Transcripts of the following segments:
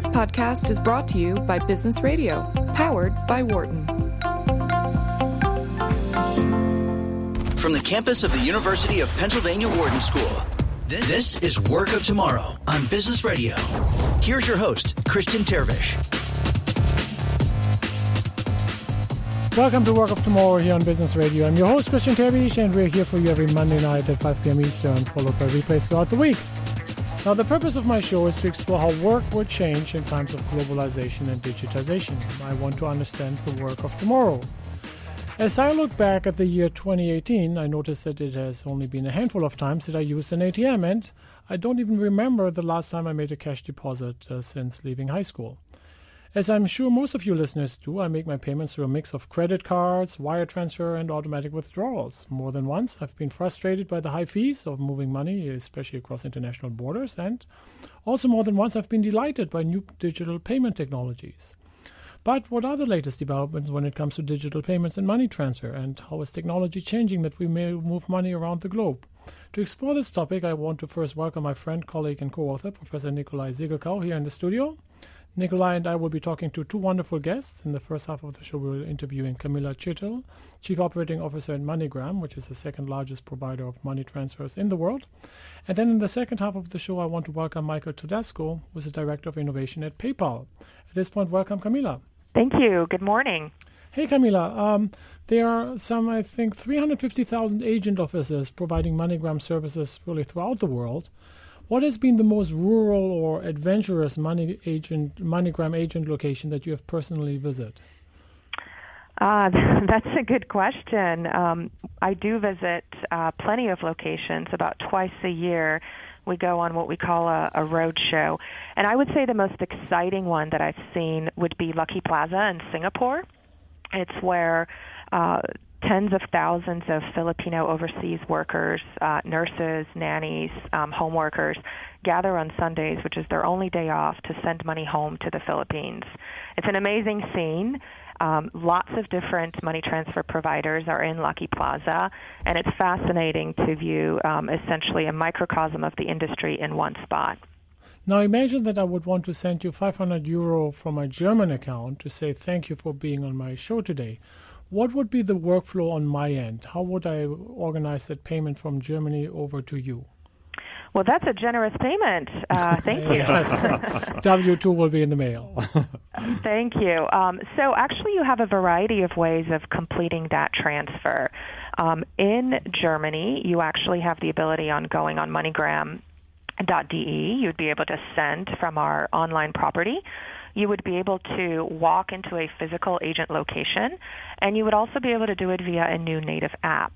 This podcast is brought to you by Business Radio, powered by Wharton. From the campus of the University of Pennsylvania Wharton School, this is Work of Tomorrow on Business Radio. Here's your host, Christian Terwiesch. Welcome to Work of Tomorrow here on Business Radio. I'm your host, Christian Terwiesch, and we're here for you every Monday night at 5 p.m. Eastern, followed by replays throughout the week. Now, the purpose of my show is to explore how work will change in times of globalization and digitization. I want to understand the work of tomorrow. As I look back at the year 2018, I noticed that it has only been a handful of times that I used an ATM, and I don't even remember the last time I made a cash deposit uh, since leaving high school. As I'm sure most of you listeners do, I make my payments through a mix of credit cards, wire transfer, and automatic withdrawals. More than once, I've been frustrated by the high fees of moving money, especially across international borders, and also more than once, I've been delighted by new digital payment technologies. But what are the latest developments when it comes to digital payments and money transfer, and how is technology changing that we may move money around the globe? To explore this topic, I want to first welcome my friend, colleague, and co author, Professor Nikolai Siggelkow, here in the studio. Nikolai and I will be talking to two wonderful guests. In the first half of the show, we will be interviewing Camilla Chytil, Chief Operating Officer at MoneyGram, which is the second largest provider of money transfers in the world. And then in the second half of the show, I want to welcome Michael Todasco, who is the Director of Innovation at PayPal. At this point, welcome, Camilla. Thank you. Good morning. Hey, Camilla. Um, there are some, I think, 350,000 agent offices providing MoneyGram services really throughout the world. What has been the most rural or adventurous money agent, MoneyGram agent location that you have personally visited? Uh, that's a good question. Um, I do visit uh, plenty of locations, about twice a year. We go on what we call a, a road show. And I would say the most exciting one that I've seen would be Lucky Plaza in Singapore. It's where uh, tens of thousands of Filipino overseas workers, uh, nurses, nannies, um, home workers gather on Sundays, which is their only day off, to send money home to the Philippines. It's an amazing scene. Um, lots of different money transfer providers are in Lucky Plaza, and it's fascinating to view um, essentially a microcosm of the industry in one spot. Now imagine that I would want to send you 500 euro from my German account to say thank you for being on my show today. What would be the workflow on my end? How would I organize that payment from Germany over to you? Well, that's a generous payment. Uh, thank you. W two will be in the mail. thank you. Um, so, actually, you have a variety of ways of completing that transfer. Um, in Germany, you actually have the ability on going on MoneyGram.de. You'd be able to send from our online property you would be able to walk into a physical agent location, and you would also be able to do it via a new native app.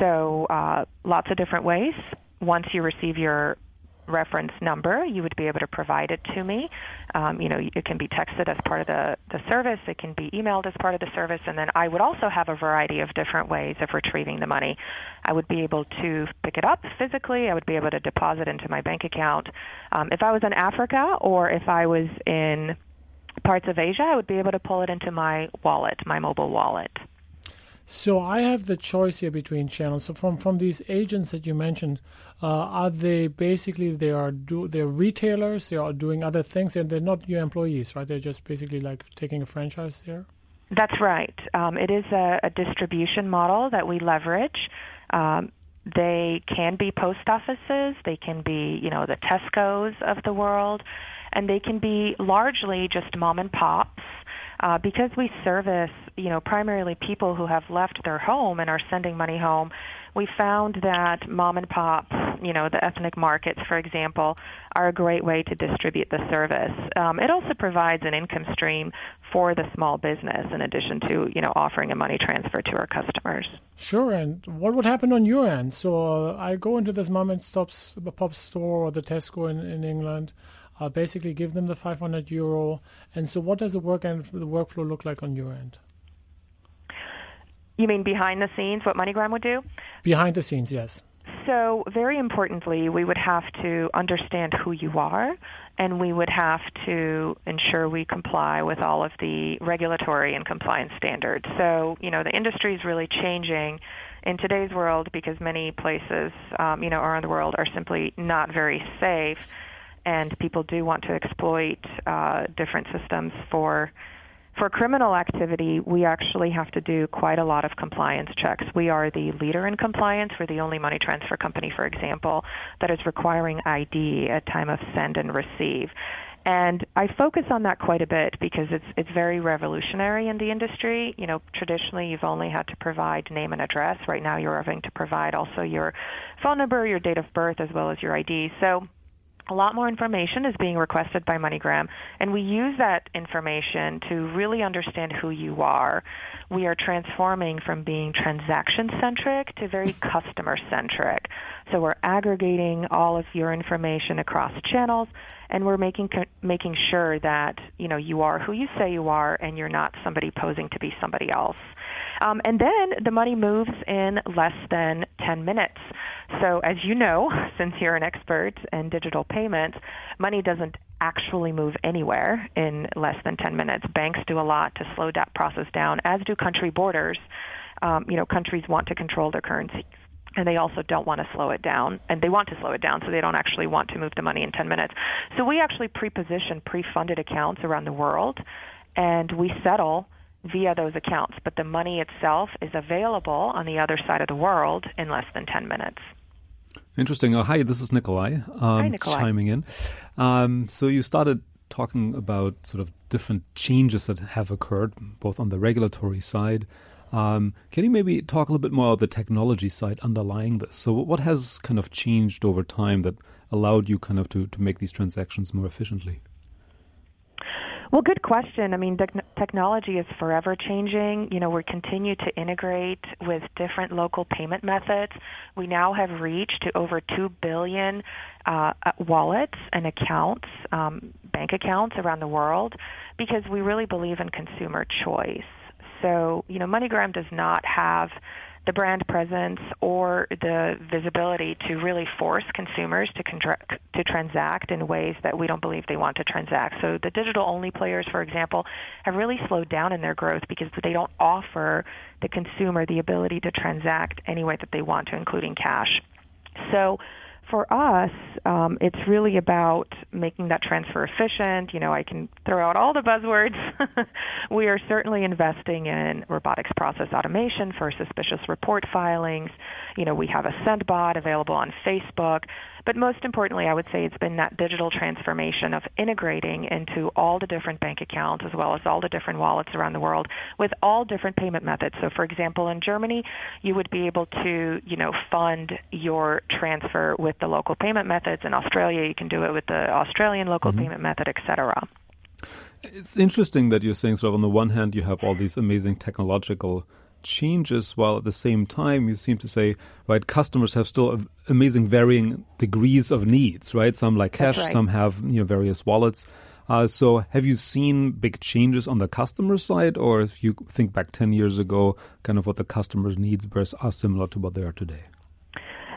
So, uh, lots of different ways. Once you receive your reference number, you would be able to provide it to me. Um, you know, it can be texted as part of the, the service, it can be emailed as part of the service, and then I would also have a variety of different ways of retrieving the money. I would be able to pick it up physically, I would be able to deposit into my bank account. Um, if I was in Africa or if I was in parts of Asia, I would be able to pull it into my wallet, my mobile wallet. So I have the choice here between channels. So from from these agents that you mentioned, uh, are they basically they are do they're retailers? They are doing other things, and they're not your employees, right? They're just basically like taking a franchise there. That's right. Um, it is a, a, distribution model that we leverage. Um, they can be post offices. They can be you know the Tesco's of the world, and they can be largely just mom and pops uh, because we service, you know, primarily people who have left their home and are sending money home, we found that mom and pop, you know, the ethnic markets, for example, are a great way to distribute the service. Um, it also provides an income stream for the small business in addition to, you know, offering a money transfer to our customers. Sure. And what would happen on your end? So uh, I go into this mom and pop store or the Tesco in, in England uh, basically give them the 500 euro. And so, what does the work and the workflow look like on your end? You mean behind the scenes, what MoneyGram would do? Behind the scenes, yes. So, very importantly, we would have to understand who you are, and we would have to ensure we comply with all of the regulatory and compliance standards. So, you know, the industry is really changing in today's world because many places, um, you know, around the world are simply not very safe and people do want to exploit uh, different systems for for criminal activity, we actually have to do quite a lot of compliance checks. We are the leader in compliance. We're the only money transfer company, for example, that is requiring ID at time of send and receive. And I focus on that quite a bit because it's it's very revolutionary in the industry. You know, traditionally you've only had to provide name and address. Right now you're having to provide also your phone number, your date of birth, as well as your ID. So a lot more information is being requested by MoneyGram, and we use that information to really understand who you are. We are transforming from being transaction centric to very customer centric. So we're aggregating all of your information across channels, and we're making making sure that you know you are who you say you are, and you're not somebody posing to be somebody else. Um, and then the money moves in less than 10 minutes. So, as you know, since you're an expert in digital payments, money doesn't actually move anywhere in less than 10 minutes. Banks do a lot to slow that process down, as do country borders. Um, you know, countries want to control their currency and they also don't want to slow it down and they want to slow it down so they don't actually want to move the money in 10 minutes so we actually pre-position pre-funded accounts around the world and we settle via those accounts, but the money itself is available on the other side of the world in less than 10 minutes. Interesting. Oh, hi, this is Nikolai, um, hi, Nikolai. chiming in. Um, so you started talking about sort of different changes that have occurred, both on the regulatory side. Um, can you maybe talk a little bit more about the technology side underlying this? So what has kind of changed over time that allowed you kind of to, to make these transactions more efficiently? Well, good question. I mean, te- technology is forever changing. You know, we continue to integrate with different local payment methods. We now have reached to over 2 billion uh, uh, wallets and accounts, um, bank accounts around the world, because we really believe in consumer choice. So, you know, MoneyGram does not have the brand presence or the visibility to really force consumers to contra- to transact in ways that we don't believe they want to transact. So the digital only players, for example, have really slowed down in their growth because they don't offer the consumer the ability to transact any way that they want to, including cash. So for us, um, it's really about making that transfer efficient. You know, I can throw out all the buzzwords. we are certainly investing in robotics process automation for suspicious report filings. You know, we have a SendBot available on Facebook. But most importantly, I would say it's been that digital transformation of integrating into all the different bank accounts as well as all the different wallets around the world with all different payment methods. So, for example, in Germany, you would be able to, you know, fund your transfer with the local payment methods. In Australia, you can do it with the Australian local mm-hmm. payment method, etc. It's interesting that you're saying sort of on the one hand you have all these amazing technological changes while at the same time you seem to say right customers have still amazing varying degrees of needs right some like cash right. some have you know various wallets uh, so have you seen big changes on the customer side or if you think back 10 years ago kind of what the customer's needs are similar to what they are today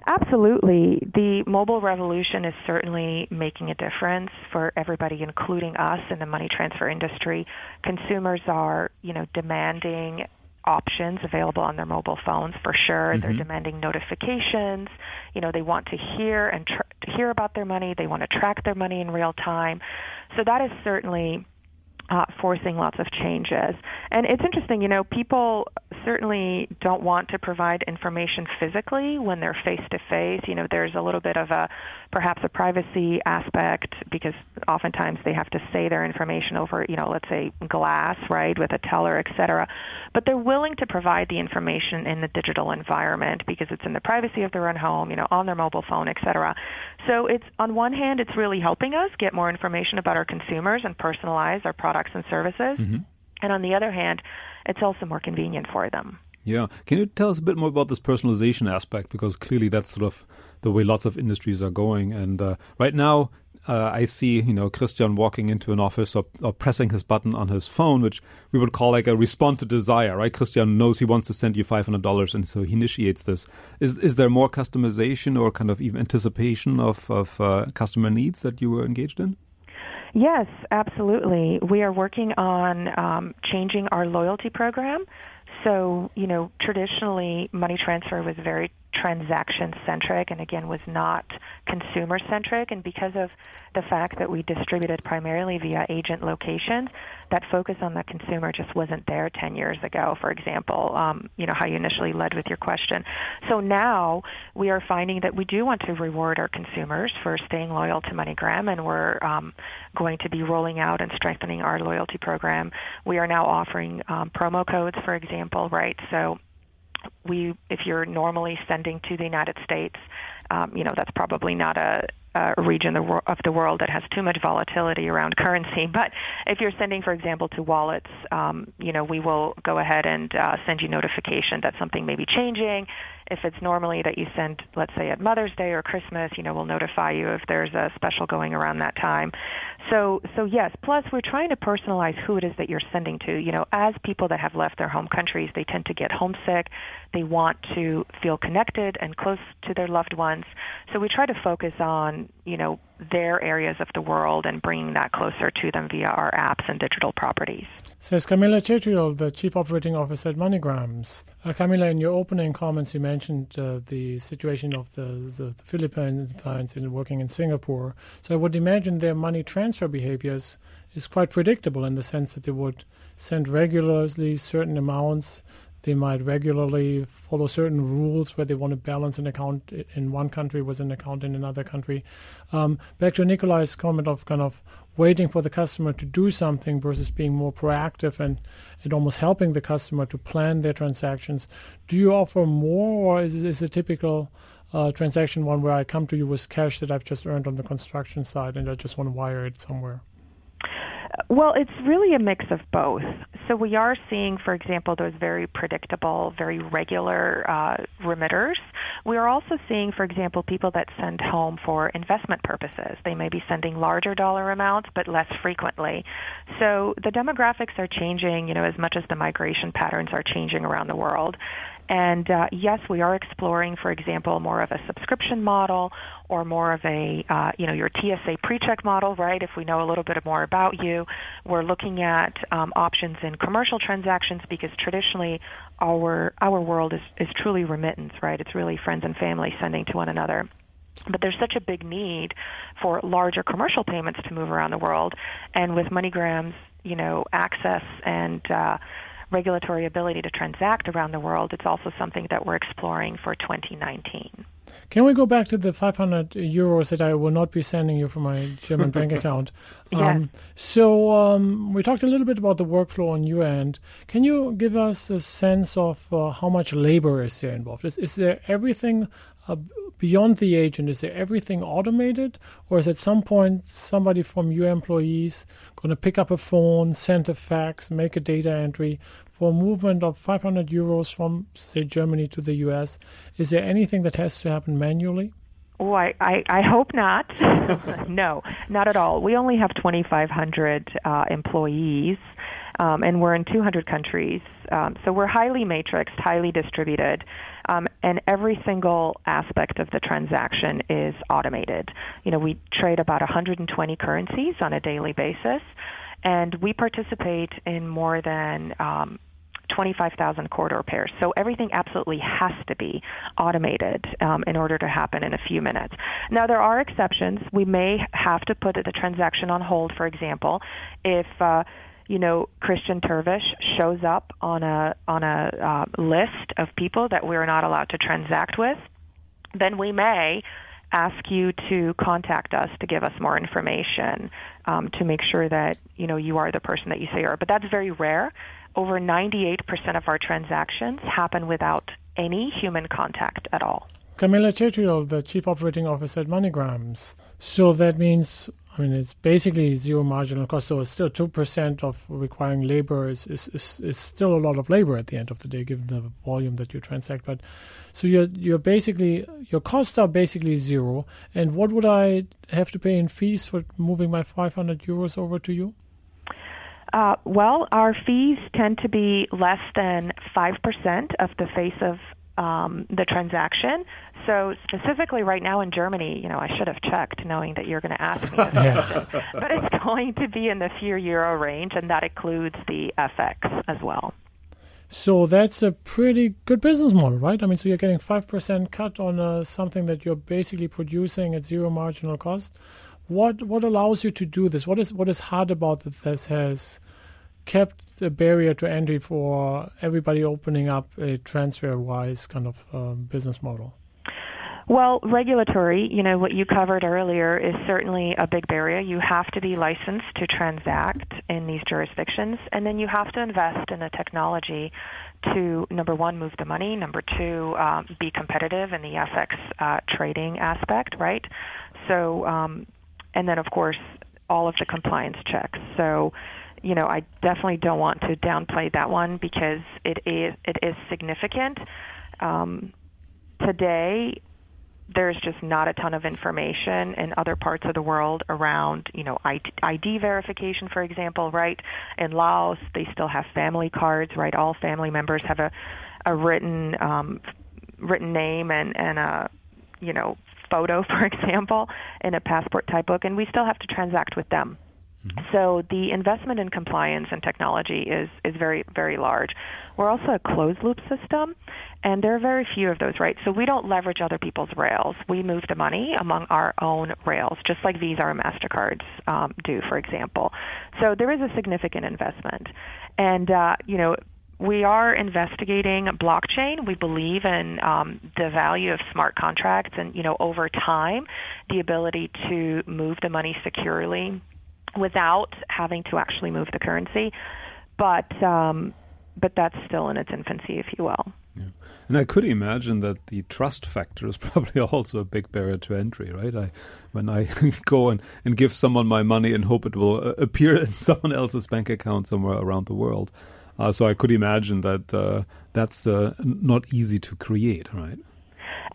Absolutely. The mobile revolution is certainly making a difference for everybody, including us in the money transfer industry. Consumers are, you know, demanding options available on their mobile phones for sure. Mm-hmm. They're demanding notifications. You know, they want to hear and tr- to hear about their money. They want to track their money in real time. So that is certainly uh, forcing lots of changes. And it's interesting, you know, people certainly don't want to provide information physically when they're face to face. You know, there's a little bit of a perhaps a privacy aspect because oftentimes they have to say their information over, you know, let's say glass, right, with a teller, et cetera. But they're willing to provide the information in the digital environment because it's in the privacy of their own home, you know, on their mobile phone, et cetera. So it's on one hand, it's really helping us get more information about our consumers and personalize our products and services. Mm-hmm. And on the other hand, it's also more convenient for them. Yeah. Can you tell us a bit more about this personalization aspect? Because clearly that's sort of the way lots of industries are going. And uh, right now, uh, I see, you know, Christian walking into an office or, or, pressing his button on his phone, which we would call like a respond to desire, right? Christian knows he wants to send you five hundred dollars, and so he initiates this. Is is there more customization or kind of even anticipation of of uh, customer needs that you were engaged in? Yes, absolutely. We are working on um, changing our loyalty program. So, you know, traditionally, money transfer was very transaction centric and again was not consumer centric and because of the fact that we distributed primarily via agent locations that focus on the consumer just wasn't there 10 years ago for example um, you know how you initially led with your question. So now we are finding that we do want to reward our consumers for staying loyal to MoneyGram and we're um, going to be rolling out and strengthening our loyalty program. We are now offering um, promo codes for example right? So we if you're normally sending to the United States, um, you know that's probably not a, a region of the world that has too much volatility around currency. But if you're sending, for example, to wallets, um, you know we will go ahead and uh, send you notification that something may be changing. If it's normally that you send, let's say at Mother's Day or Christmas, you know we'll notify you if there's a special going around that time. So, so yes. Plus, we're trying to personalize who it is that you're sending to. You know, as people that have left their home countries, they tend to get homesick. They want to feel connected and close to their loved ones. So we try to focus on, you know, their areas of the world and bringing that closer to them via our apps and digital properties. Says Camilla Chetriol, the Chief Operating Officer at MoneyGrams. Uh, Camilla, in your opening comments, you mentioned uh, the situation of the, the, the Philippines clients in working in Singapore. So I would imagine their money transfer behaviors is quite predictable in the sense that they would send regularly certain amounts they might regularly follow certain rules where they want to balance an account in one country with an account in another country. Um, back to Nikolai's comment of kind of waiting for the customer to do something versus being more proactive and, and almost helping the customer to plan their transactions. Do you offer more, or is, is a typical uh, transaction one where I come to you with cash that I've just earned on the construction side and I just want to wire it somewhere? Well, it's really a mix of both. So we are seeing, for example, those very predictable, very regular uh, remitters. We are also seeing, for example, people that send home for investment purposes. They may be sending larger dollar amounts, but less frequently. So the demographics are changing, you know, as much as the migration patterns are changing around the world. And uh, yes, we are exploring, for example, more of a subscription model or more of a, uh, you know, your TSA pre-check model, right? If we know a little bit more about you, we're looking at um, options in commercial transactions because traditionally our our world is is truly remittance, right? It's really friends and family sending to one another. But there's such a big need for larger commercial payments to move around the world, and with MoneyGram's, you know, access and uh, regulatory ability to transact around the world, it's also something that we're exploring for 2019. Can we go back to the 500 euros that I will not be sending you from my German bank account? Um, So um, we talked a little bit about the workflow on your end. Can you give us a sense of uh, how much labor is there involved? Is, is there everything uh, beyond the agent? Is there everything automated, or is at some point somebody from your employees going to pick up a phone, send a fax, make a data entry for a movement of 500 euros from, say, Germany to the US? Is there anything that has to happen manually? Oh, I, I, I hope not. no, not at all. We only have 2,500 uh, employees, um, and we're in 200 countries. Um, so we're highly matrixed, highly distributed, um, and every single aspect of the transaction is automated. You know, we trade about 120 currencies on a daily basis, and we participate in more than um, 25,000 corridor pairs. So everything absolutely has to be automated um, in order to happen in a few minutes. Now, there are exceptions. We may have to put the transaction on hold, for example, if. Uh, you know, Christian Terwiesch shows up on a on a uh, list of people that we're not allowed to transact with, then we may ask you to contact us to give us more information um, to make sure that you know you are the person that you say you are. But that's very rare. Over 98% of our transactions happen without any human contact at all. Camilla Chetriol, the Chief Operating Officer at MoneyGrams. So that means, I mean, it's basically zero marginal cost. So it's still 2% of requiring labor is, is, is, is, still a lot of labor at the end of the day, given the volume that you transact. But so you're, you're basically, your costs are basically zero. And what would I have to pay in fees for moving my 500 euros over to you? Uh, well, our fees tend to be less than 5% of the face of um, the transaction. So specifically right now in Germany, you know, I should have checked knowing that you're going to ask me this question, but it's going to be in the few euro range, and that includes the FX as well. So that's a pretty good business model, right? I mean, so you're getting 5% cut on uh, something that you're basically producing at zero marginal cost. What what allows you to do this? What is what is hard about that this has kept the barrier to entry for everybody opening up a TransferWise kind of um, business model? Well, regulatory, you know, what you covered earlier is certainly a big barrier. You have to be licensed to transact in these jurisdictions, and then you have to invest in the technology to, number one, move the money, number two, um, be competitive in the FX uh, trading aspect, right? So, um, and then, of course, all of the compliance checks. So, you know, I definitely don't want to downplay that one because it is it is significant. Um, today, there's just not a ton of information in other parts of the world around, you know, ID verification, for example, right? In Laos, they still have family cards, right? All family members have a, a written, um, written name and, and a, you know, photo, for example, in a passport type book, and we still have to transact with them. Mm-hmm. So the investment in compliance and technology is is very very large. We're also a closed loop system, and there are very few of those, right? So we don't leverage other people's rails. We move the money among our own rails, just like Visa or Mastercards um, do, for example. So there is a significant investment, and uh, you know we are investigating blockchain. We believe in um, the value of smart contracts, and you know, over time, the ability to move the money securely without having to actually move the currency. But um, but that's still in its infancy, if you will. Yeah. And I could imagine that the trust factor is probably also a big barrier to entry, right? I, when I go and, and give someone my money and hope it will uh, appear in someone else's bank account somewhere around the world. Uh, so I could imagine that uh, that's uh, not easy to create, right?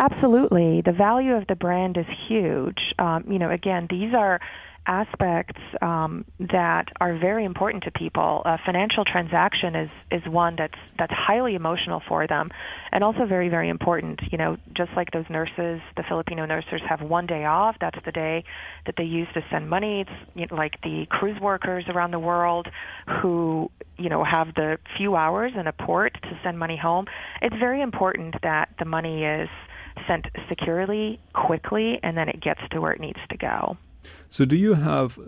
Absolutely. The value of the brand is huge. Um, you know, again, these are aspects um, that are very important to people. A financial transaction is is one that's that's highly emotional for them, and also very very important. You know, just like those nurses, the Filipino nurses have one day off. That's the day that they use to send money. It's you know, like the cruise workers around the world who you know have the few hours in a port to send money home. It's very important that the money is sent securely, quickly, and then it gets to where it needs to go. So, do you have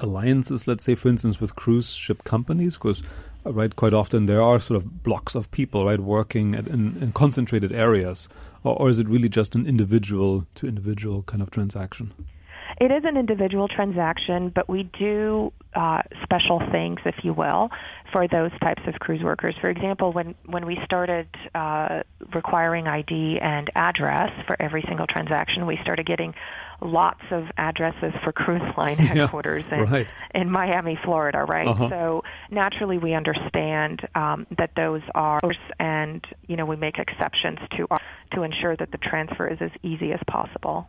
alliances, let's say, for instance, with cruise ship companies? Because, uh, right, quite often there are sort of blocks of people, right, working at, in, in concentrated areas. Or, or is it really just an individual to individual kind of transaction? It is an individual transaction, but we do uh, special things, if you will, for those types of cruise workers. For example, when when we started uh, requiring ID and address for every single transaction, we started getting lots of addresses for cruise line headquarters yeah, in, right. in Miami, Florida, right? Uh-huh. So naturally, we understand um, that those are, and you know, we make exceptions to our, to ensure that the transfer is as easy as possible.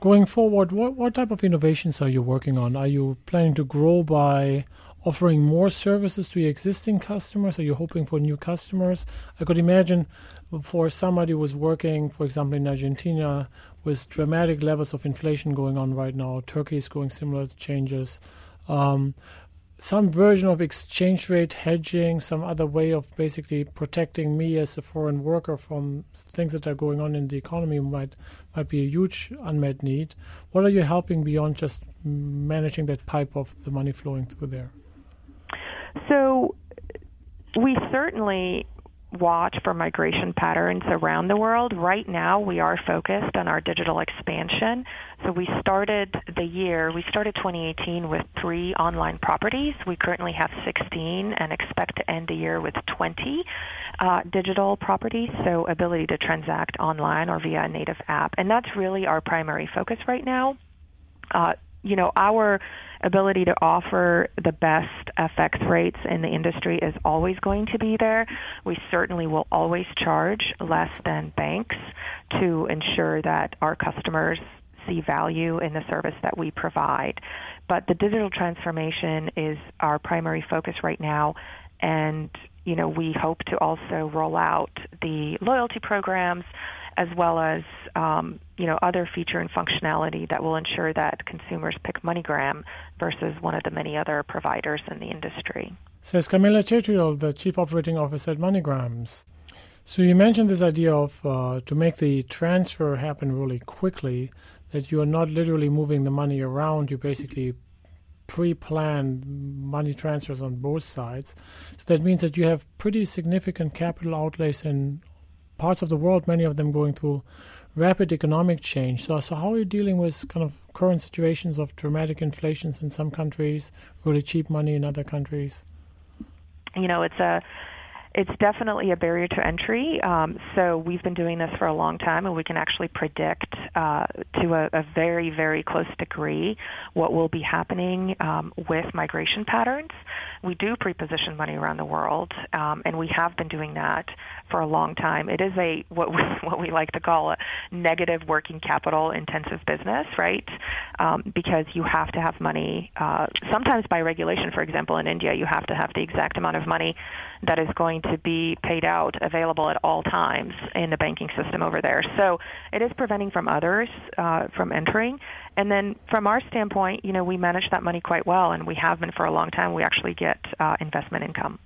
Going forward, what what type of innovations are you working on? Are you planning to grow by offering more services to your existing customers? Are you hoping for new customers? I could imagine for somebody who was working, for example, in Argentina, with dramatic levels of inflation going on right now. Turkey is going similar changes. Um, some version of exchange rate hedging, some other way of basically protecting me as a foreign worker from things that are going on in the economy might might be a huge unmet need. What are you helping beyond just managing that pipe of the money flowing through there? So we certainly watch for migration patterns around the world. Right now, we are focused on our digital expansion. So we started the year, we started 2018 with three online properties. We currently have 16 and expect to end the year with 20 uh, digital properties, so ability to transact online or via a native app. And that's really our primary focus right now. Uh, you know, our ability to offer the best FX rates in the industry is always going to be there. We certainly will always charge less than banks to ensure that our customers see value in the service that we provide. But the digital transformation is our primary focus right now. And you know, we hope to also roll out the loyalty programs as well as um, you know other feature and functionality that will ensure that consumers pick MoneyGram versus one of the many other providers in the industry. Says Camilla Chetriel, the Chief Operating Officer at MoneyGrams. So you mentioned this idea of uh, to make the transfer happen really quickly, that you are not literally moving the money around. You basically pre-planned money transfers on both sides. So that means that you have pretty significant capital outlays in parts of the world, many of them going through rapid economic change. So, so how are you dealing with kind of current situations of dramatic inflations in some countries, really cheap money in other countries? You know, it's a it's definitely a barrier to entry. Um, so we've been doing this for a long time, and we can actually predict uh, to a, a, very, very close degree what will be happening um, with migration patterns. We do pre-position money around the world, um, and we have been doing that for a long time. It is a what we, what we like to call a negative working capital intensive business, right? Um, because you have to have money. Uh, sometimes by regulation, for example, in India, you have to have the exact amount of money that is going to be paid out available at all times in the banking system over there. So it is preventing from others uh, from entering. And then from our standpoint, you know, we manage that money quite well, and we have been for a long time. We actually get uh, investment income.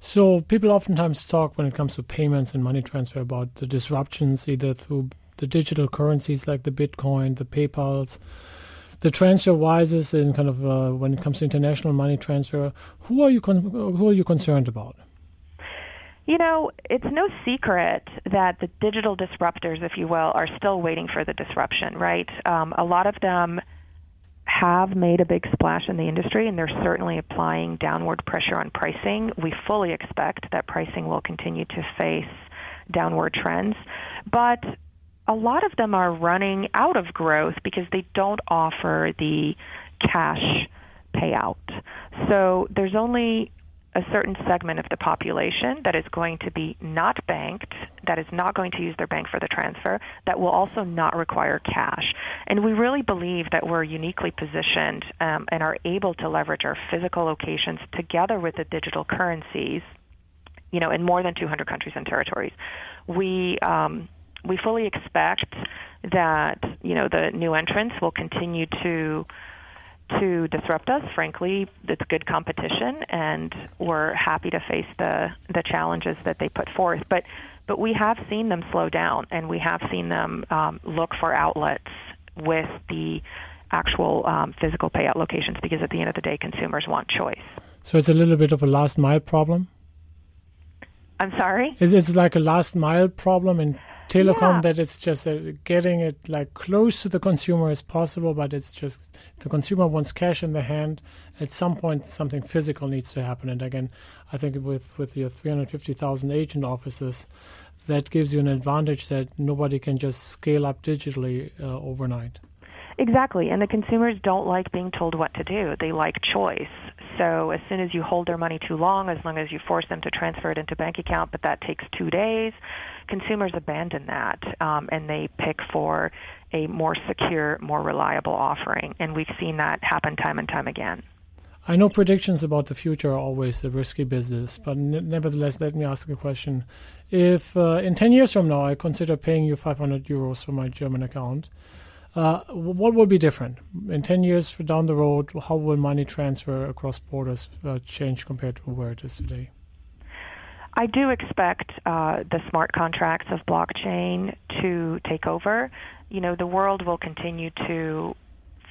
So people oftentimes talk when it comes to payments and money transfer about the disruptions either through the digital currencies like the Bitcoin, the PayPal's, the TransferWises in kind of uh, when it comes to international money transfer. Who are you con- who are you concerned about? You know, it's no secret that the digital disruptors, if you will, are still waiting for the disruption, right? Um, a lot of them have made a big splash in the industry, and they're certainly applying downward pressure on pricing. We fully expect that pricing will continue to face downward trends. But a lot of them are running out of growth because they don't offer the cash payout. So there's only a certain segment of the population that is going to be not banked, that is not going to use their bank for the transfer, that will also not require cash. And we really believe that we're uniquely positioned um, and are able to leverage our physical locations together with the digital currencies, you know, in more than 200 countries and territories. We um, we fully expect that you know the new entrants will continue to to disrupt us. Frankly, it's good competition, and we're happy to face the the challenges that they put forth. But but we have seen them slow down, and we have seen them um, look for outlets with the actual um, physical payout locations because at the end of the day, consumers want choice. So it's a little bit of a last mile problem. I'm sorry. Is it like a last mile problem in telecom yeah. that it's just uh, getting it like close to the consumer as possible, but it's just the consumer wants cash in the hand. At some point, something physical needs to happen. And again, I think with with your 350,000 agent offices, that gives you an advantage that nobody can just scale up digitally uh, overnight. Exactly, and the consumers don't like being told what to do. They like choice. So as soon as you hold their money too long, as long as you force them to transfer it into bank account, but that takes two days, consumers abandon that um, and they pick for a more secure, more reliable offering. And we've seen that happen time and time again. I know predictions about the future are always a risky business, but n- nevertheless, let me ask a question. If uh, in 10 years from now I consider paying you 500 euros for my German account, uh, what will be different in 10 years down the road? How will money transfer across borders uh, change compared to where it is today? I do expect uh, the smart contracts of blockchain to take over. You know, the world will continue to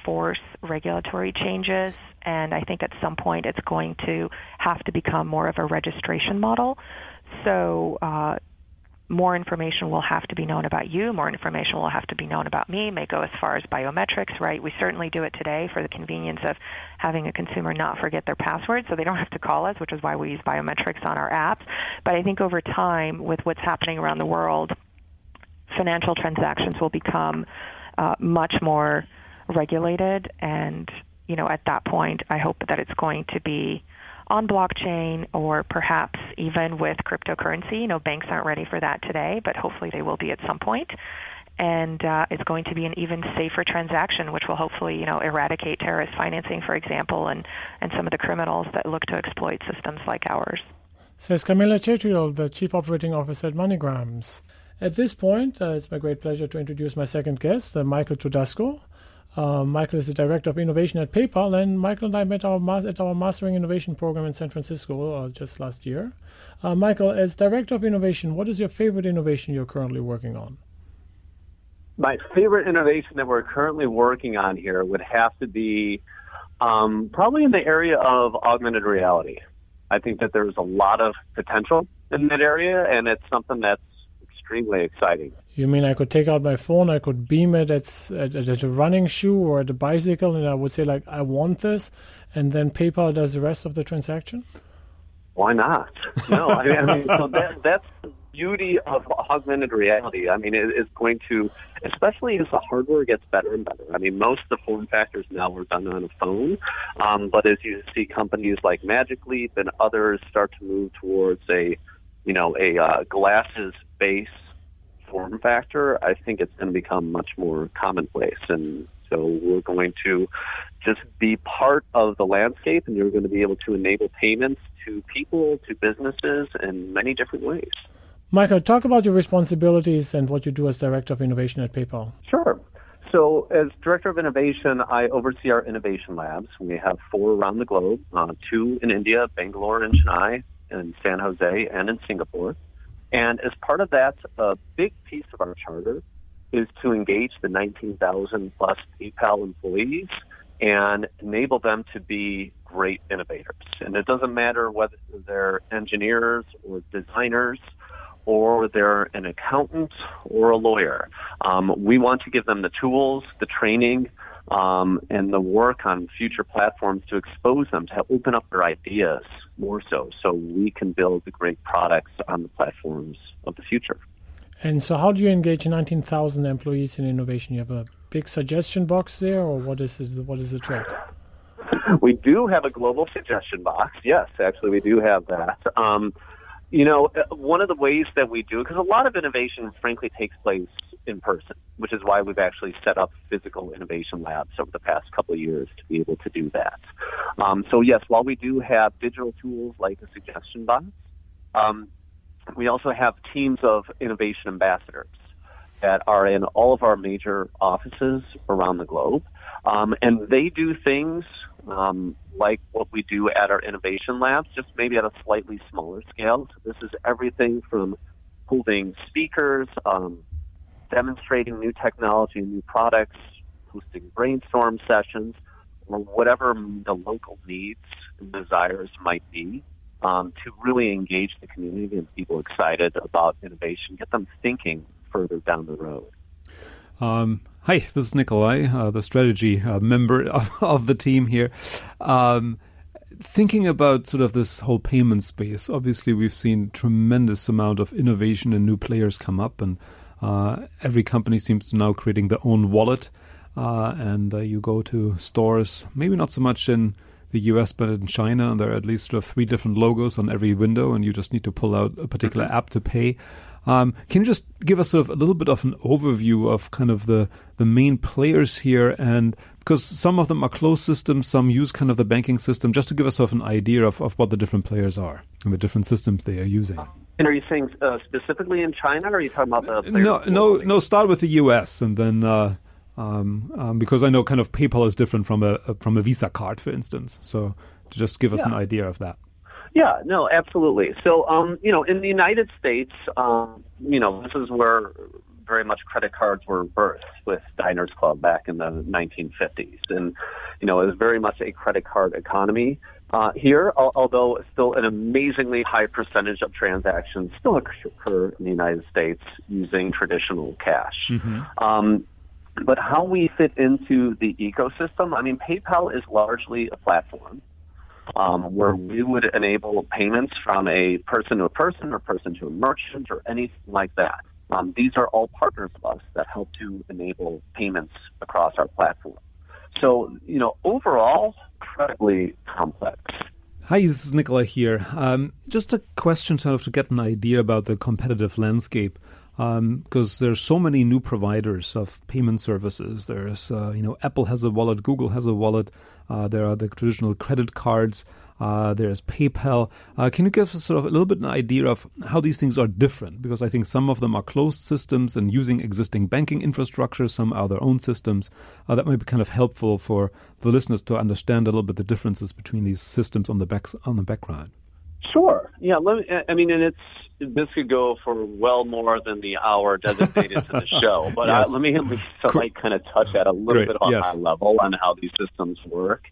force regulatory changes, and I think at some point it's going to have to become more of a registration model. So, uh, more information will have to be known about you, more information will have to be known about me, may go as far as biometrics, right? We certainly do it today for the convenience of having a consumer not forget their password so they don't have to call us, which is why we use biometrics on our apps. But I think over time, with what's happening around the world, financial transactions will become uh, much more regulated and you know at that point I hope that it's going to be on blockchain or perhaps even with cryptocurrency. You know, banks aren't ready for that today, but hopefully they will be at some point. And uh, it's going to be an even safer transaction, which will hopefully, you know, eradicate terrorist financing, for example, and, and some of the criminals that look to exploit systems like ours. Says Camilla Chetriol, the Chief Operating Officer at MoneyGrams. At this point, uh, it's my great pleasure to introduce my second guest, uh, Michael Todasco. Uh, Michael is the Director of Innovation at PayPal, and Michael and I met our at our Mastering Innovation program in San Francisco uh, just last year. Uh, Michael, as Director of Innovation, what is your favorite innovation you're currently working on? My favorite innovation that we're currently working on here would have to be um, probably in the area of augmented reality. I think that there's a lot of potential in that area, and it's something that's extremely exciting. You mean I could take out my phone, I could beam it at, at, at, a running shoe or at a bicycle, and I would say, like, I want this, and then PayPal does the rest of the transaction? Why not? No, I mean, I mean so that, that's the beauty of augmented reality. I mean, it, it's going to, especially as the hardware gets better and better. I mean, most of the form factors now are done on a phone, um, but as you see companies like Magic Leap and others start to move towards a, you know, a uh, glasses base form factor, I think it's going to become much more commonplace. And so we're going to just be part of the landscape, and you're going to be able to enable payments to people, to businesses in many different ways. Michael, talk about your responsibilities and what you do as Director of Innovation at PayPal. Sure. So, as Director of Innovation, I oversee our innovation labs. We have four around the globe uh, two in India, Bangalore and Chennai, in San Jose, and in Singapore. And as part of that, a big piece of our charter is to engage the 19,000 plus PayPal employees and enable them to be great innovators. And it doesn't matter whether they're engineers or designers or they're an accountant or a lawyer. Um, we want to give them the tools, the training, um, and the work on future platforms to expose them to open up their ideas more so, so we can build the great products on the platforms of the future. And so, how do you engage 19,000 employees in innovation? You have a big suggestion box there, or what is it, what is the trick? We do have a global suggestion box. Yes, actually, we do have that. Um, you know, uh, one of the ways that we do, because a lot of innovation, frankly, takes place in person, which is why we've actually set up physical innovation labs over the past couple of years to be able to do that. Um, so, yes, while we do have digital tools like a suggestion box, um, we also have teams of innovation ambassadors that are in all of our major offices around the globe. Um, and they do things um, like what we do at our innovation labs, just maybe at a slightly smaller scale. So this is everything from holding speakers, um, demonstrating new technology, and new products, hosting brainstorm sessions, or whatever the local needs and desires might be um, to really engage the community and people excited about innovation, get them thinking further down the road. Um, hi, this is Nikolai, uh, the strategy uh, member of, the team here. Um, thinking about sort of this whole payment space, obviously we've seen tremendous amount of innovation and new players come up, and every company seems to now creating their own wallet. Uh, and uh, you go to stores, maybe not so much in the US, but in China, and there are at least sort of three different logos on every window, and you just need to pull out a particular mm-hmm. app to pay. Um, can you just give us sort of a little bit of an overview of kind of the, the main players here? And because some of them are closed systems, some use kind of the banking system, just to give us sort of an idea of, of what the different players are and the different systems they are using. And are you saying uh, specifically in China, or are you talking about the no, no, no? Start with the U.S. and then uh, um, um, because I know kind of PayPal is different from a, from a Visa card, for instance. So just give us yeah. an idea of that. Yeah, no, absolutely. So, um, you know, in the United States, um, you know, this is where very much credit cards were birthed with Diners Club back in the 1950s, and you know, it was very much a credit card economy. Uh, here, although still an amazingly high percentage of transactions still occur in the United States using traditional cash. Mm-hmm. Um, but how we fit into the ecosystem, I mean, PayPal is largely a platform um, where we would enable payments from a person to a person or person to a merchant or anything like that. Um, these are all partners of us that help to enable payments across our platform. So, you know, overall, incredibly complex. Hi, this is Nicola here. Um, just a question sort of to get an idea about the competitive landscape because um, there's so many new providers of payment services. There's, uh, you know, Apple has a wallet, Google has a wallet. Uh, there are the traditional credit cards. Uh, there's PayPal. Uh, can you give us sort of a little bit an idea of how these things are different? Because I think some of them are closed systems and using existing banking infrastructure. Some are their own systems. Uh, that might be kind of helpful for the listeners to understand a little bit the differences between these systems on the back on the background. Sure. Yeah. Let me, I mean, and it's this could go for well more than the hour designated to the show, but yes. I, let me at least like kind of touch at a little Great. bit on yes. high level on how these systems work.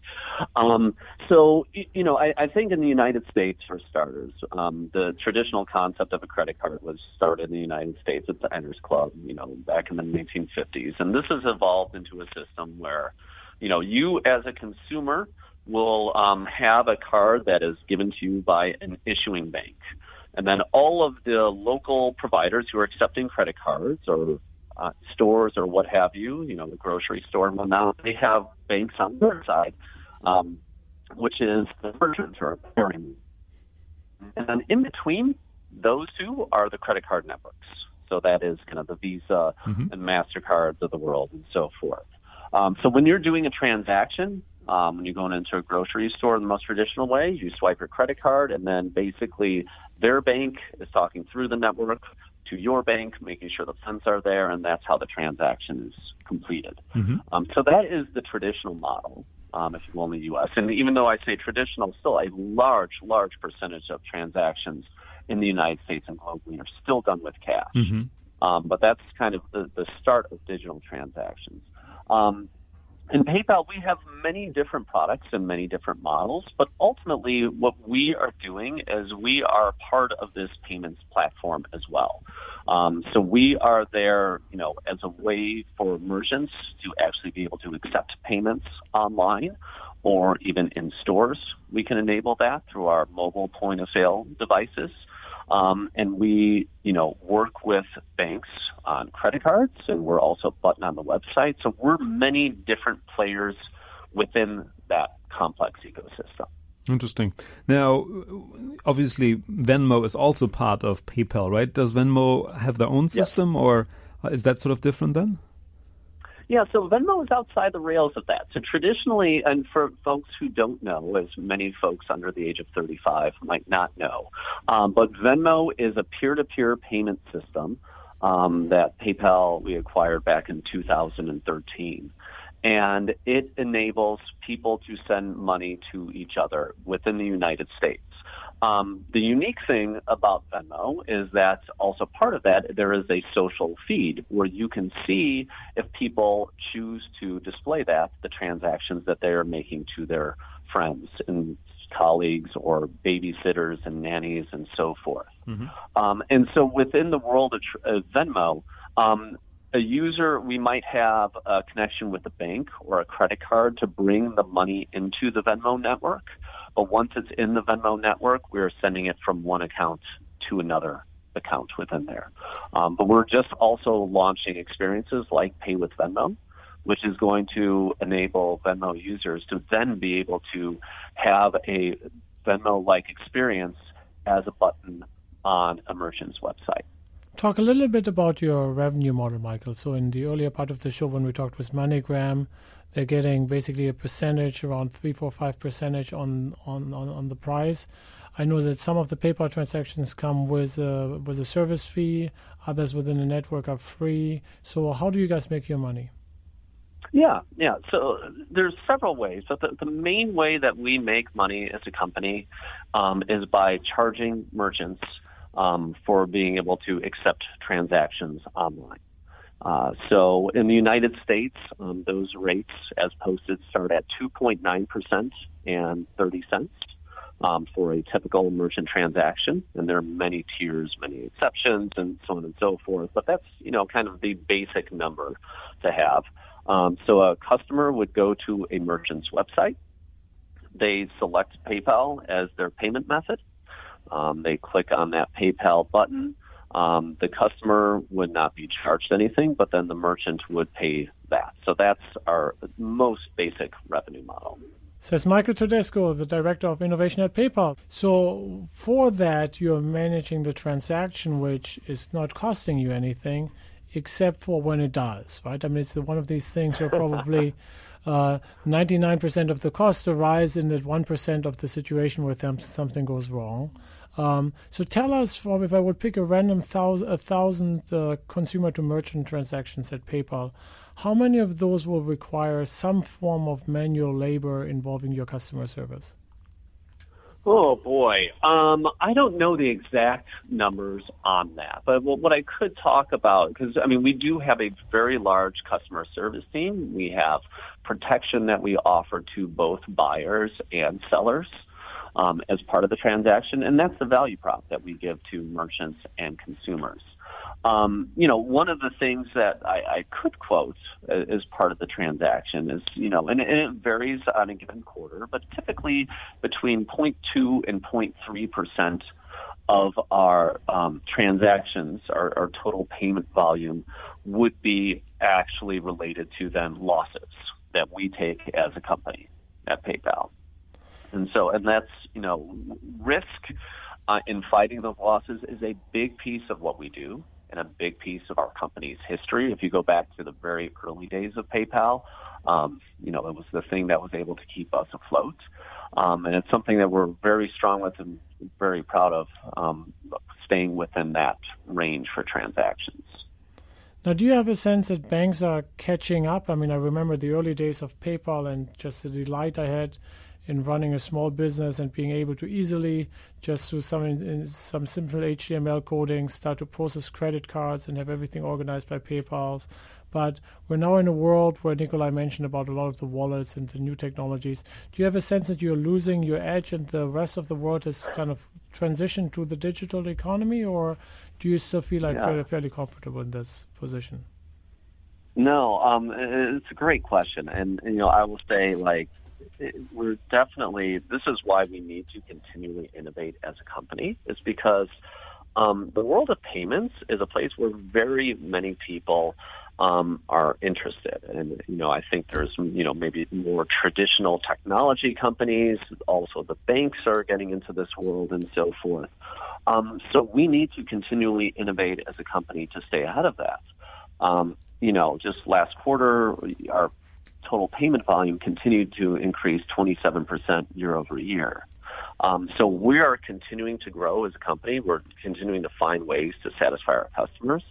Um, so, you know, I, I, think in the United States, for starters, um, the traditional concept of a credit card was started in the United States at the Diners Club, you know, back in the 1950s, and this has evolved into a system where, you know, you as a consumer will um, have a card that is given to you by an issuing bank. And then all of the local providers who are accepting credit cards or uh, stores or what have you, you know, the grocery store and whatnot, they have banks on their side, um, which is the merchants or pairing. And then in between those two are the credit card networks. So that is kind of the Visa mm-hmm. and MasterCards of the world and so forth. Um, so when you're doing a transaction, um, when you're going into a grocery store in the most traditional way, you swipe your credit card, and then basically their bank is talking through the network to your bank, making sure the funds are there, and that's how the transaction is completed. Mm-hmm. Um, so that is the traditional model, um, if you will, in the U.S. And even though I say traditional, still a large, large percentage of transactions in the United States and globally are still done with cash. Mm-hmm. Um, but that's kind of the, the start of digital transactions. Um, in PayPal, we have many different products and many different models, but ultimately what we are doing is we are part of this payments platform as well. Um, so we are there, you know, as a way for merchants to actually be able to accept payments online or even in stores. We can enable that through our mobile point of sale devices. Um, and we, you know, work with banks on credit cards, and we're also button on the website. So we're many different players within that complex ecosystem. Interesting. Now, obviously, Venmo is also part of PayPal, right? Does Venmo have their own system, yes. or is that sort of different then? Yeah, so Venmo is outside the rails of that. So traditionally, and for folks who don't know, as many folks under the age of 35 might not know, um, but Venmo is a peer-to-peer payment system um, that PayPal we acquired back in 2013 and it enables people to send money to each other within the United States. Um, the unique thing about Venmo is that also part of that there is a social feed where you can see if people choose to display that the transactions that they are making to their friends and colleagues or babysitters and nannies and so forth. Mm-hmm. Um, and so within the world of, of Venmo, um, a user, we might have a connection with a bank or a credit card to bring the money into the Venmo network. But once it's in the Venmo network, we're sending it from one account to another account within there. Um, but we're just also launching experiences like Pay with Venmo, which is going to enable Venmo users to then be able to have a Venmo like experience as a button on a merchant's website. Talk a little bit about your revenue model, Michael. So, in the earlier part of the show, when we talked with MoneyGram, they're getting basically a percentage, around three, four, five percentage on, on, on, on the price. I know that some of the PayPal transactions come with a, with a service fee, others within the network are free. So, how do you guys make your money? Yeah, yeah. So there's several ways. So the, the main way that we make money as a company um, is by charging merchants um, for being able to accept transactions online. Uh, so in the United States, um, those rates as posted start at 2.9% and 30 cents um, for a typical merchant transaction. And there are many tiers, many exceptions, and so on and so forth. But that's, you know, kind of the basic number to have. Um, so a customer would go to a merchant's website. They select PayPal as their payment method. Um, they click on that PayPal button. Um, the customer would not be charged anything, but then the merchant would pay that. So that's our most basic revenue model. Says Michael Todasco, the director of innovation at PayPal. So for that, you're managing the transaction, which is not costing you anything, except for when it does, right? I mean, it's one of these things you're probably uh, 99% of the costs arise in that 1% of the situation where them, something goes wrong. Um, so tell us, from if I would pick a random thousand, a thousand uh, consumer to merchant transactions at PayPal, how many of those will require some form of manual labor involving your customer service? Oh boy, um, I don't know the exact numbers on that, but what I could talk about, because I mean, we do have a very large customer service team. We have protection that we offer to both buyers and sellers um, as part of the transaction, and that's the value prop that we give to merchants and consumers. Um, you know, one of the things that I, I could quote as part of the transaction is, you know, and, and it varies on a given quarter, but typically between 0.2 and 0.3 percent of our um, transactions, our, our total payment volume, would be actually related to then losses that we take as a company at PayPal. And so, and that's, you know, risk uh, in fighting those losses is a big piece of what we do and a big piece of our company's history. If you go back to the very early days of PayPal, um, you know, it was the thing that was able to keep us afloat. Um, and it's something that we're very strong with and very proud of um, staying within that range for transactions. Now, do you have a sense that banks are catching up? I mean, I remember the early days of PayPal and just the delight I had in running a small business and being able to easily just through some some simple HTML coding start to process credit cards and have everything organized by PayPal's. But we're now in a world where Nicolaj mentioned about a lot of the wallets and the new technologies. Do you have a sense that you're losing your edge and the rest of the world has kind of transitioned to the digital economy, or do you still feel like yeah. fairly, fairly comfortable in this position? No, um, it's a great question, and you know I will say like we're definitely this is why we need to continually innovate as a company is because um, the world of payments is a place where very many people um, are interested. And you know I think there's you know maybe more traditional technology companies also the banks are getting into this world and so forth. Um, so we need to continually innovate as a company to stay ahead of that. Um, you know, just last quarter, our total payment volume continued to increase 27% year over year. Um, so we are continuing to grow as a company. We're continuing to find ways to satisfy our customers.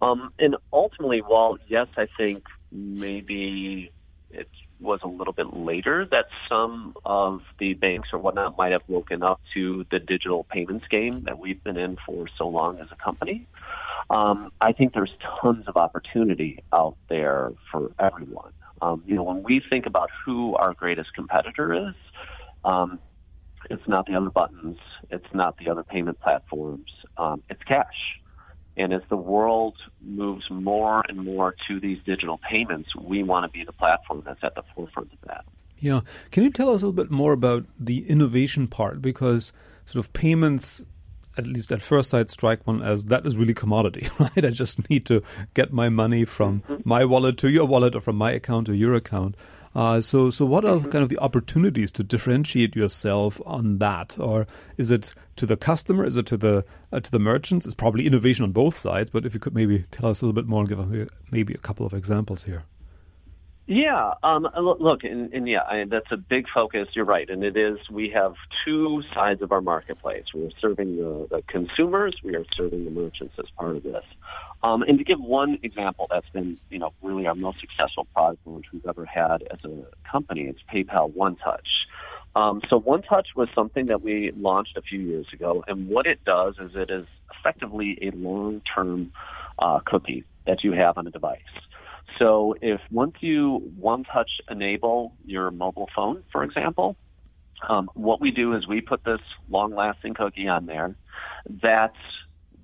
Um, and ultimately, while yes, I think maybe it was a little bit later that some of the banks or whatnot might have woken up to the digital payments game that we've been in for so long as a company. Um, I think there's tons of opportunity out there for everyone. Um, you know, when we think about who our greatest competitor is, um, it's not the other buttons, it's not the other payment platforms, um, it's cash. And as the world moves more and more to these digital payments, we want to be the platform that's at the forefront of that. Yeah. Can you tell us a little bit more about the innovation part? Because sort of payments at least at first sight strike one as that is really commodity, right? I just need to get my money from mm-hmm. my wallet to your wallet or from my account to your account. Uh, so, so what are mm-hmm. kind of the opportunities to differentiate yourself on that, or is it to the customer? Is it to the uh, to the merchants? It's probably innovation on both sides. But if you could maybe tell us a little bit more and give maybe a couple of examples here. Yeah, um, look, and, and yeah, I, that's a big focus. You're right, and it is. We have two sides of our marketplace. We're serving the, the consumers. We are serving the merchants as part of this. Um, and to give one example, that's been you know really our most successful product launch we've ever had as a company. It's PayPal One Touch. Um, so One Touch was something that we launched a few years ago, and what it does is it is effectively a long-term uh, cookie that you have on a device. So if once you one touch enable your mobile phone, for example, um, what we do is we put this long lasting cookie on there that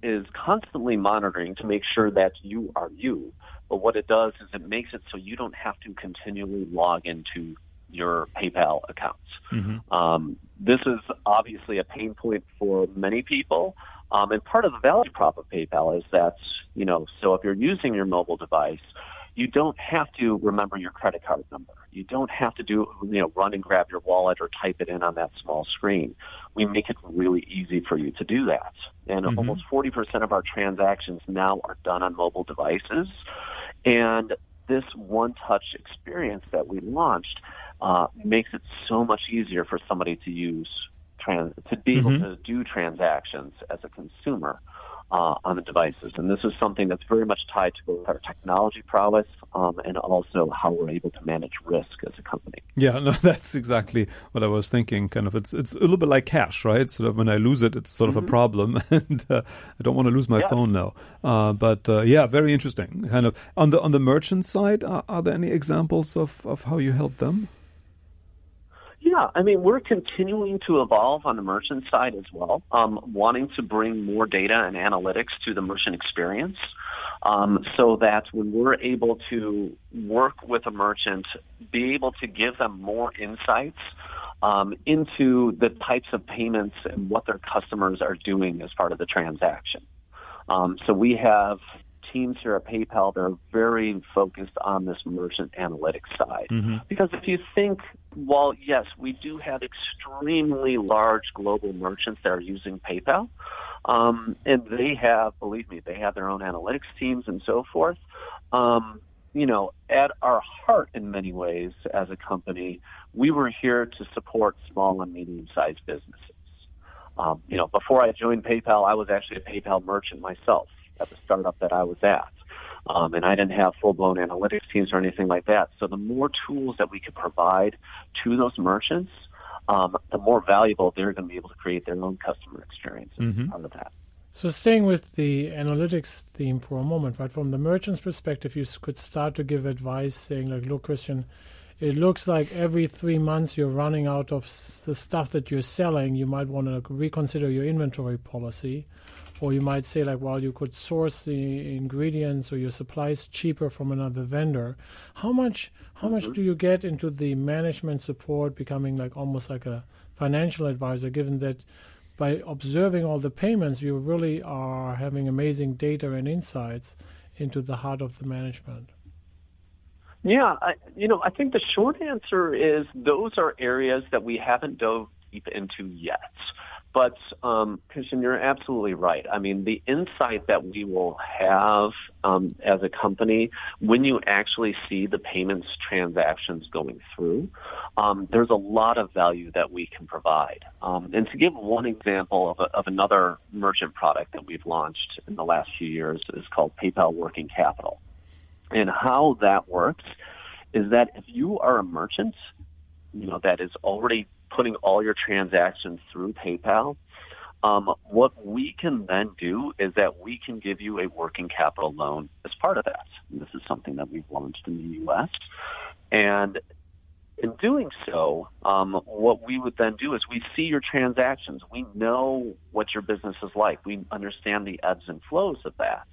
is constantly monitoring to make sure that you are you. But what it does is it makes it so you don't have to continually log into your PayPal accounts. Mm-hmm. Um, this is obviously a pain point for many people. Um, and part of the value prop of PayPal is that, you know, so if you're using your mobile device, you don't have to remember your credit card number. You don't have to do, you know, run and grab your wallet or type it in on that small screen. We make it really easy for you to do that. And mm-hmm. almost 40% of our transactions now are done on mobile devices. And this one-touch experience that we launched uh, makes it so much easier for somebody to use trans- to be able Mhm. to do transactions as a consumer uh, on the devices. And this is something that's very much tied to both our technology prowess um, and also how we're able to manage risk as a company. Yeah, no, that's exactly what I was thinking. Kind of, it's it's a little bit like cash, right? Sort of when I lose it, it's sort of a problem, and uh, I don't want to lose my Yeah. phone now. Uh, but uh, yeah, very interesting. Kind of on the on the merchant side, are, are there any examples of of how you help them? Yeah, I mean, we're continuing to evolve on the merchant side as well, um, wanting to bring more data and analytics to the merchant experience um, so that when we're able to work with a merchant, be able to give them more insights um, into the types of payments and what their customers are doing as part of the transaction. Um, so we have teams here at PayPal that are very focused on this merchant analytics side. Because if you think, well, yes, we do have extremely large global merchants that are using PayPal, um, and they have, believe me, they have their own analytics teams and so forth. Um, you know, at our heart, in many ways, as a company, we were here to support small and medium-sized businesses. Um, you know, before I joined PayPal, I was actually a PayPal merchant myself at the startup that I was at. Um, and I didn't have full blown analytics teams or anything like that. So the more tools that we could provide to those merchants, um, the more valuable they're going to be able to create their own customer experience as part of that. So staying with the analytics theme for a moment, right? From the merchant's perspective, you could start to give advice saying like, look, Christian, it looks like every three months you're running out of the stuff that you're selling. You might want to reconsider your inventory policy. Or you might say like, well, you could source the ingredients or your supplies cheaper from another vendor. How much how much mm-hmm. do you get into the management support becoming like almost like a financial advisor, given that by observing all the payments, you really are having amazing data and insights into the heart of the management. Yeah, I, you know, I think the short answer is those are areas that we haven't dove deep into yet. But um, Christian, you're absolutely right. I mean, the insight that we will have um, as a company when you actually see the payments transactions going through, um, there's a lot of value that we can provide. Um, and to give one example of, a, of another merchant product that we've launched in the last few years is called PayPal Working Capital. And how that works is that if you are a merchant, you know, that is already putting all your transactions through PayPal, um, what we can then do is that we can give you a working capital loan as part of that. And this is something that we've launched in the U.S. And in doing so, um, what we would then do is we see your transactions. We know what your business is like. We understand the ebbs and flows of that.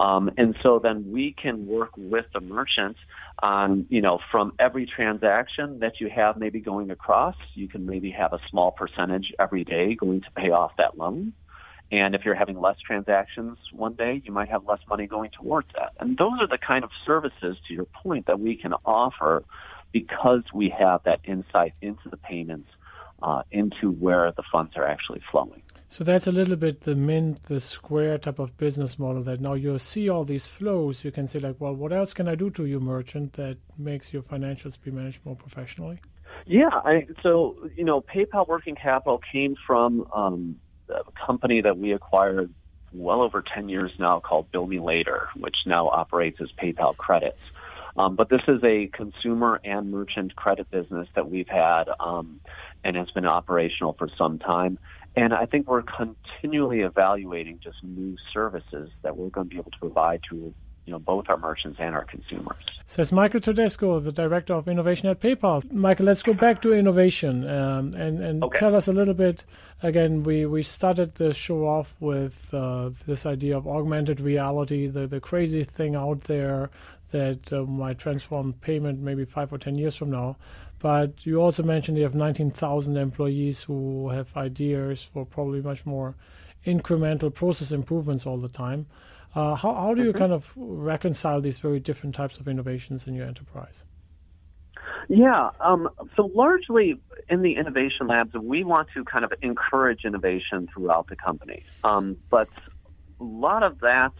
Um, and so then we can work with the merchants on, you know, from every transaction that you have maybe going across, you can maybe have a small percentage every day going to pay off that loan. And if you're having less transactions one day, you might have less money going towards that. And those are the kind of services, to your point, that we can offer because we have that insight into the payments, uh, into where the funds are actually flowing. So that's a little bit the mint, the square type of business model that now you see all these flows, you can say like, well, what else can I do to you, merchant, that makes your financials be managed more professionally? Yeah, I, so you know, PayPal Working Capital came from um, a company that we acquired well over ten years now called Bill Me Later, which now operates as PayPal Credits. Um, but this is a consumer and merchant credit business that we've had um, and has been operational for some time. And I think we're continually evaluating just new services that we're going to be able to provide to you know both our merchants and our consumers. Says Michael Todasco, the director of innovation at PayPal. Michael, let's go back to innovation um, and and Okay. tell us a little bit. Again, we, we started the show off with uh, this idea of augmented reality, the the crazy thing out there that uh, might transform payment maybe five or ten years from now. But you also mentioned you have 19,000 employees who have ideas for probably much more incremental process improvements all the time. Uh, how, how do you kind of reconcile these very different types of innovations in your enterprise? Yeah. Um, so largely in the innovation labs, we want to kind of encourage innovation throughout the company. Um, but a lot of that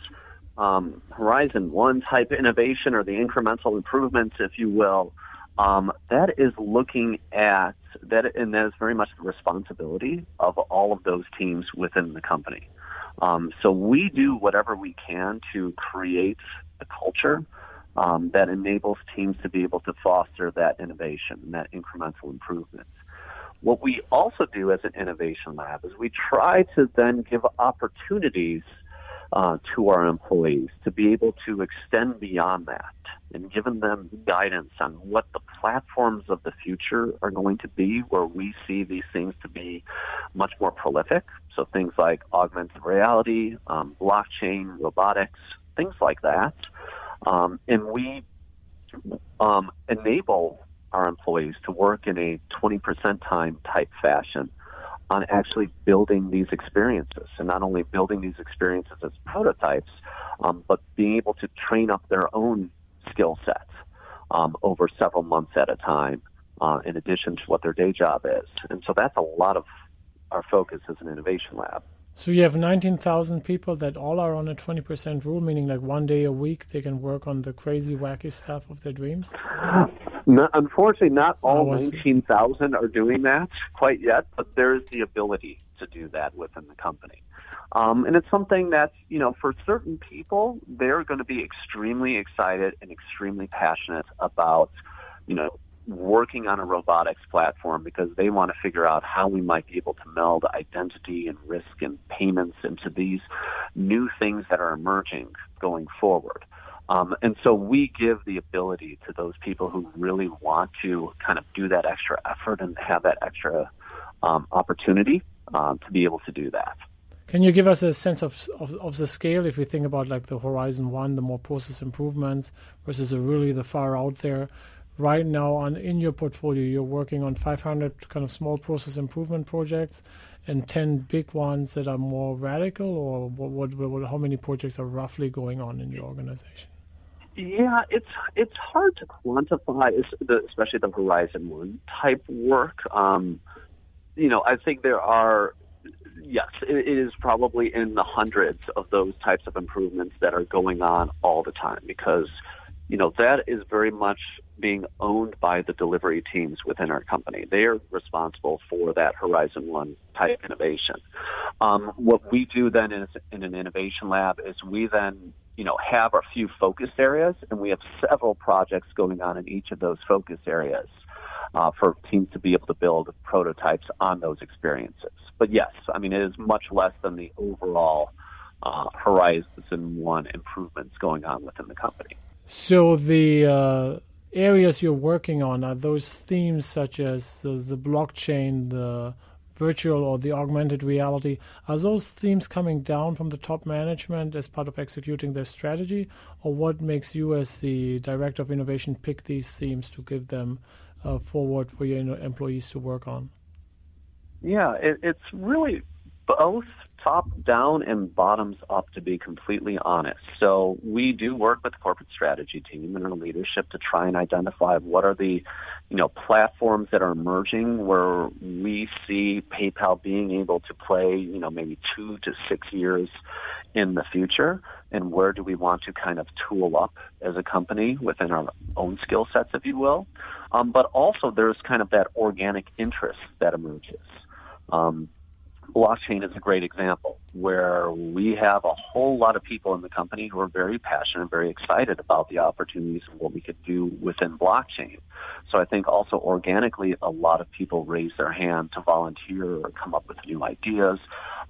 um, Horizon One type innovation or the incremental improvements, if you will, um, that is looking at that, and that is very much the responsibility of all of those teams within the company. Um, so we do whatever we can to create a culture um, that enables teams to be able to foster that innovation and that incremental improvement. What we also do as an innovation lab is we try to then give opportunities uh, to our employees to be able to extend beyond that and giving them guidance on what the platforms of the future are going to be where we see these things to be much more prolific. So things like augmented reality, um, blockchain, robotics, things like that. Um, and we um, enable our employees to work in a 20% time type fashion on actually building these experiences and not only building these experiences as prototypes, um, but being able to train up their own skill sets um, over several months at a time, uh, in addition to what their day job is. And so that's a lot of our focus as an innovation lab. So you have 19,000 people that all are on a 20% rule, meaning like one day a week they can work on the crazy, wacky stuff of their dreams? Unfortunately, not all 19,000 are doing that quite yet, but there is the ability to do that within the company. Um, and it's something that, you know, for certain people, they're going to be extremely excited and extremely passionate about, you know, working on a robotics platform because they want to figure out how we might be able to meld identity and risk and payments into these new things that are emerging going forward. Um, and so we give the ability to those people who really want to kind of do that extra effort and have that extra um, opportunity um, to be able to do that. Can you give us a sense of, of, of the scale if we think about like the Horizon One, the more process improvements versus the really the far out there? right now on in your portfolio you're working on 500 kind of small process improvement projects and 10 big ones that are more radical or what, what, what, how many projects are roughly going on in your organization yeah it's it's hard to quantify especially the horizon one type work um, you know i think there are yes it is probably in the hundreds of those types of improvements that are going on all the time because you know, that is very much being owned by the delivery teams within our company. They are responsible for that Horizon One type innovation. Um, what we do then in, in an innovation lab is we then, you know, have a few focus areas, and we have several projects going on in each of those focus areas uh, for teams to be able to build prototypes on those experiences. But yes, I mean, it is much less than the overall uh, Horizon One improvements going on within the company. So the uh, areas you're working on are those themes such as the, blockchain, the virtual or the augmented reality. Are those themes coming down from the top management as part of executing their strategy, or what makes you, as the director of innovation, pick these themes to give them uh, forward for your employees to work on? Yeah, it, it's really both top down and bottoms up, to be completely honest. So we do work with the corporate strategy team and our leadership to try and identify what are the, you know, platforms that are emerging where we see PayPal being able to play, you know, maybe two to six years in the future, and where do we want to kind of tool up as a company within our own skill sets, if you will. Um, but also, there's kind of that organic interest that emerges. Um, blockchain is a great example where we have a whole lot of people in the company who are very passionate and very excited about the opportunities and what we could do within blockchain. So I think also organically, a lot of people raise their hand to volunteer or come up with new ideas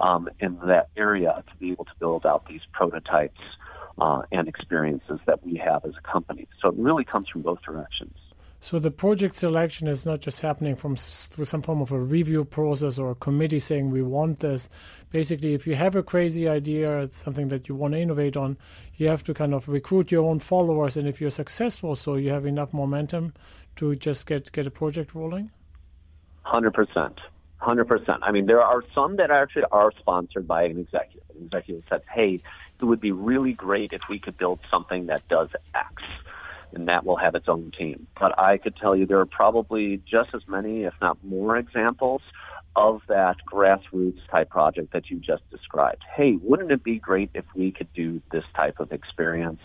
um, in that area to be able to build out these prototypes uh, and experiences that we have as a company. So it really comes from both directions. So the project selection is not just happening from through some form of a review process or a committee saying we want this. Basically, if you have a crazy idea, it's something that you want to innovate on, you have to kind of recruit your own followers, and if you're successful, so you have enough momentum to just get get a project rolling. Hundred percent, hundred percent. I mean, there are some that actually are sponsored by an executive. An executive says, "Hey, it would be really great if we could build something that does X." and that will have its own team. But I could tell you there are probably just as many, if not more, examples of that grassroots type project that you just described. Hey, wouldn't it be great if we could do this type of experience?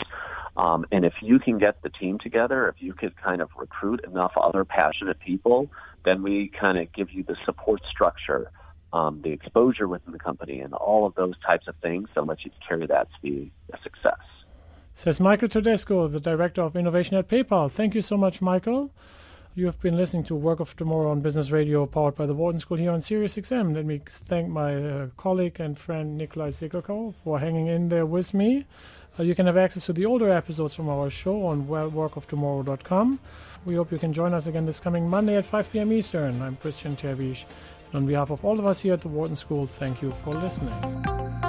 Um, and if you can get the team together, if you could kind of recruit enough other passionate people, then we kind of give you the support structure, um, the exposure within the company, and all of those types of things so let you carry that to be a success. Says Michael Todasco, the Director of Innovation at PayPal. Thank you so much, Michael. You have been listening to Work of Tomorrow on Business Radio, powered by the Wharton School here on Sirius XM. Let me thank my uh, colleague and friend Nicolaj Siggelkow for hanging in there with me. Uh, you can have access to the older episodes from our show on workoftomorrow.com. We hope you can join us again this coming Monday at 5 p.m. Eastern. I'm Christian Terwiesch. And on behalf of all of us here at the Wharton School, thank you for listening.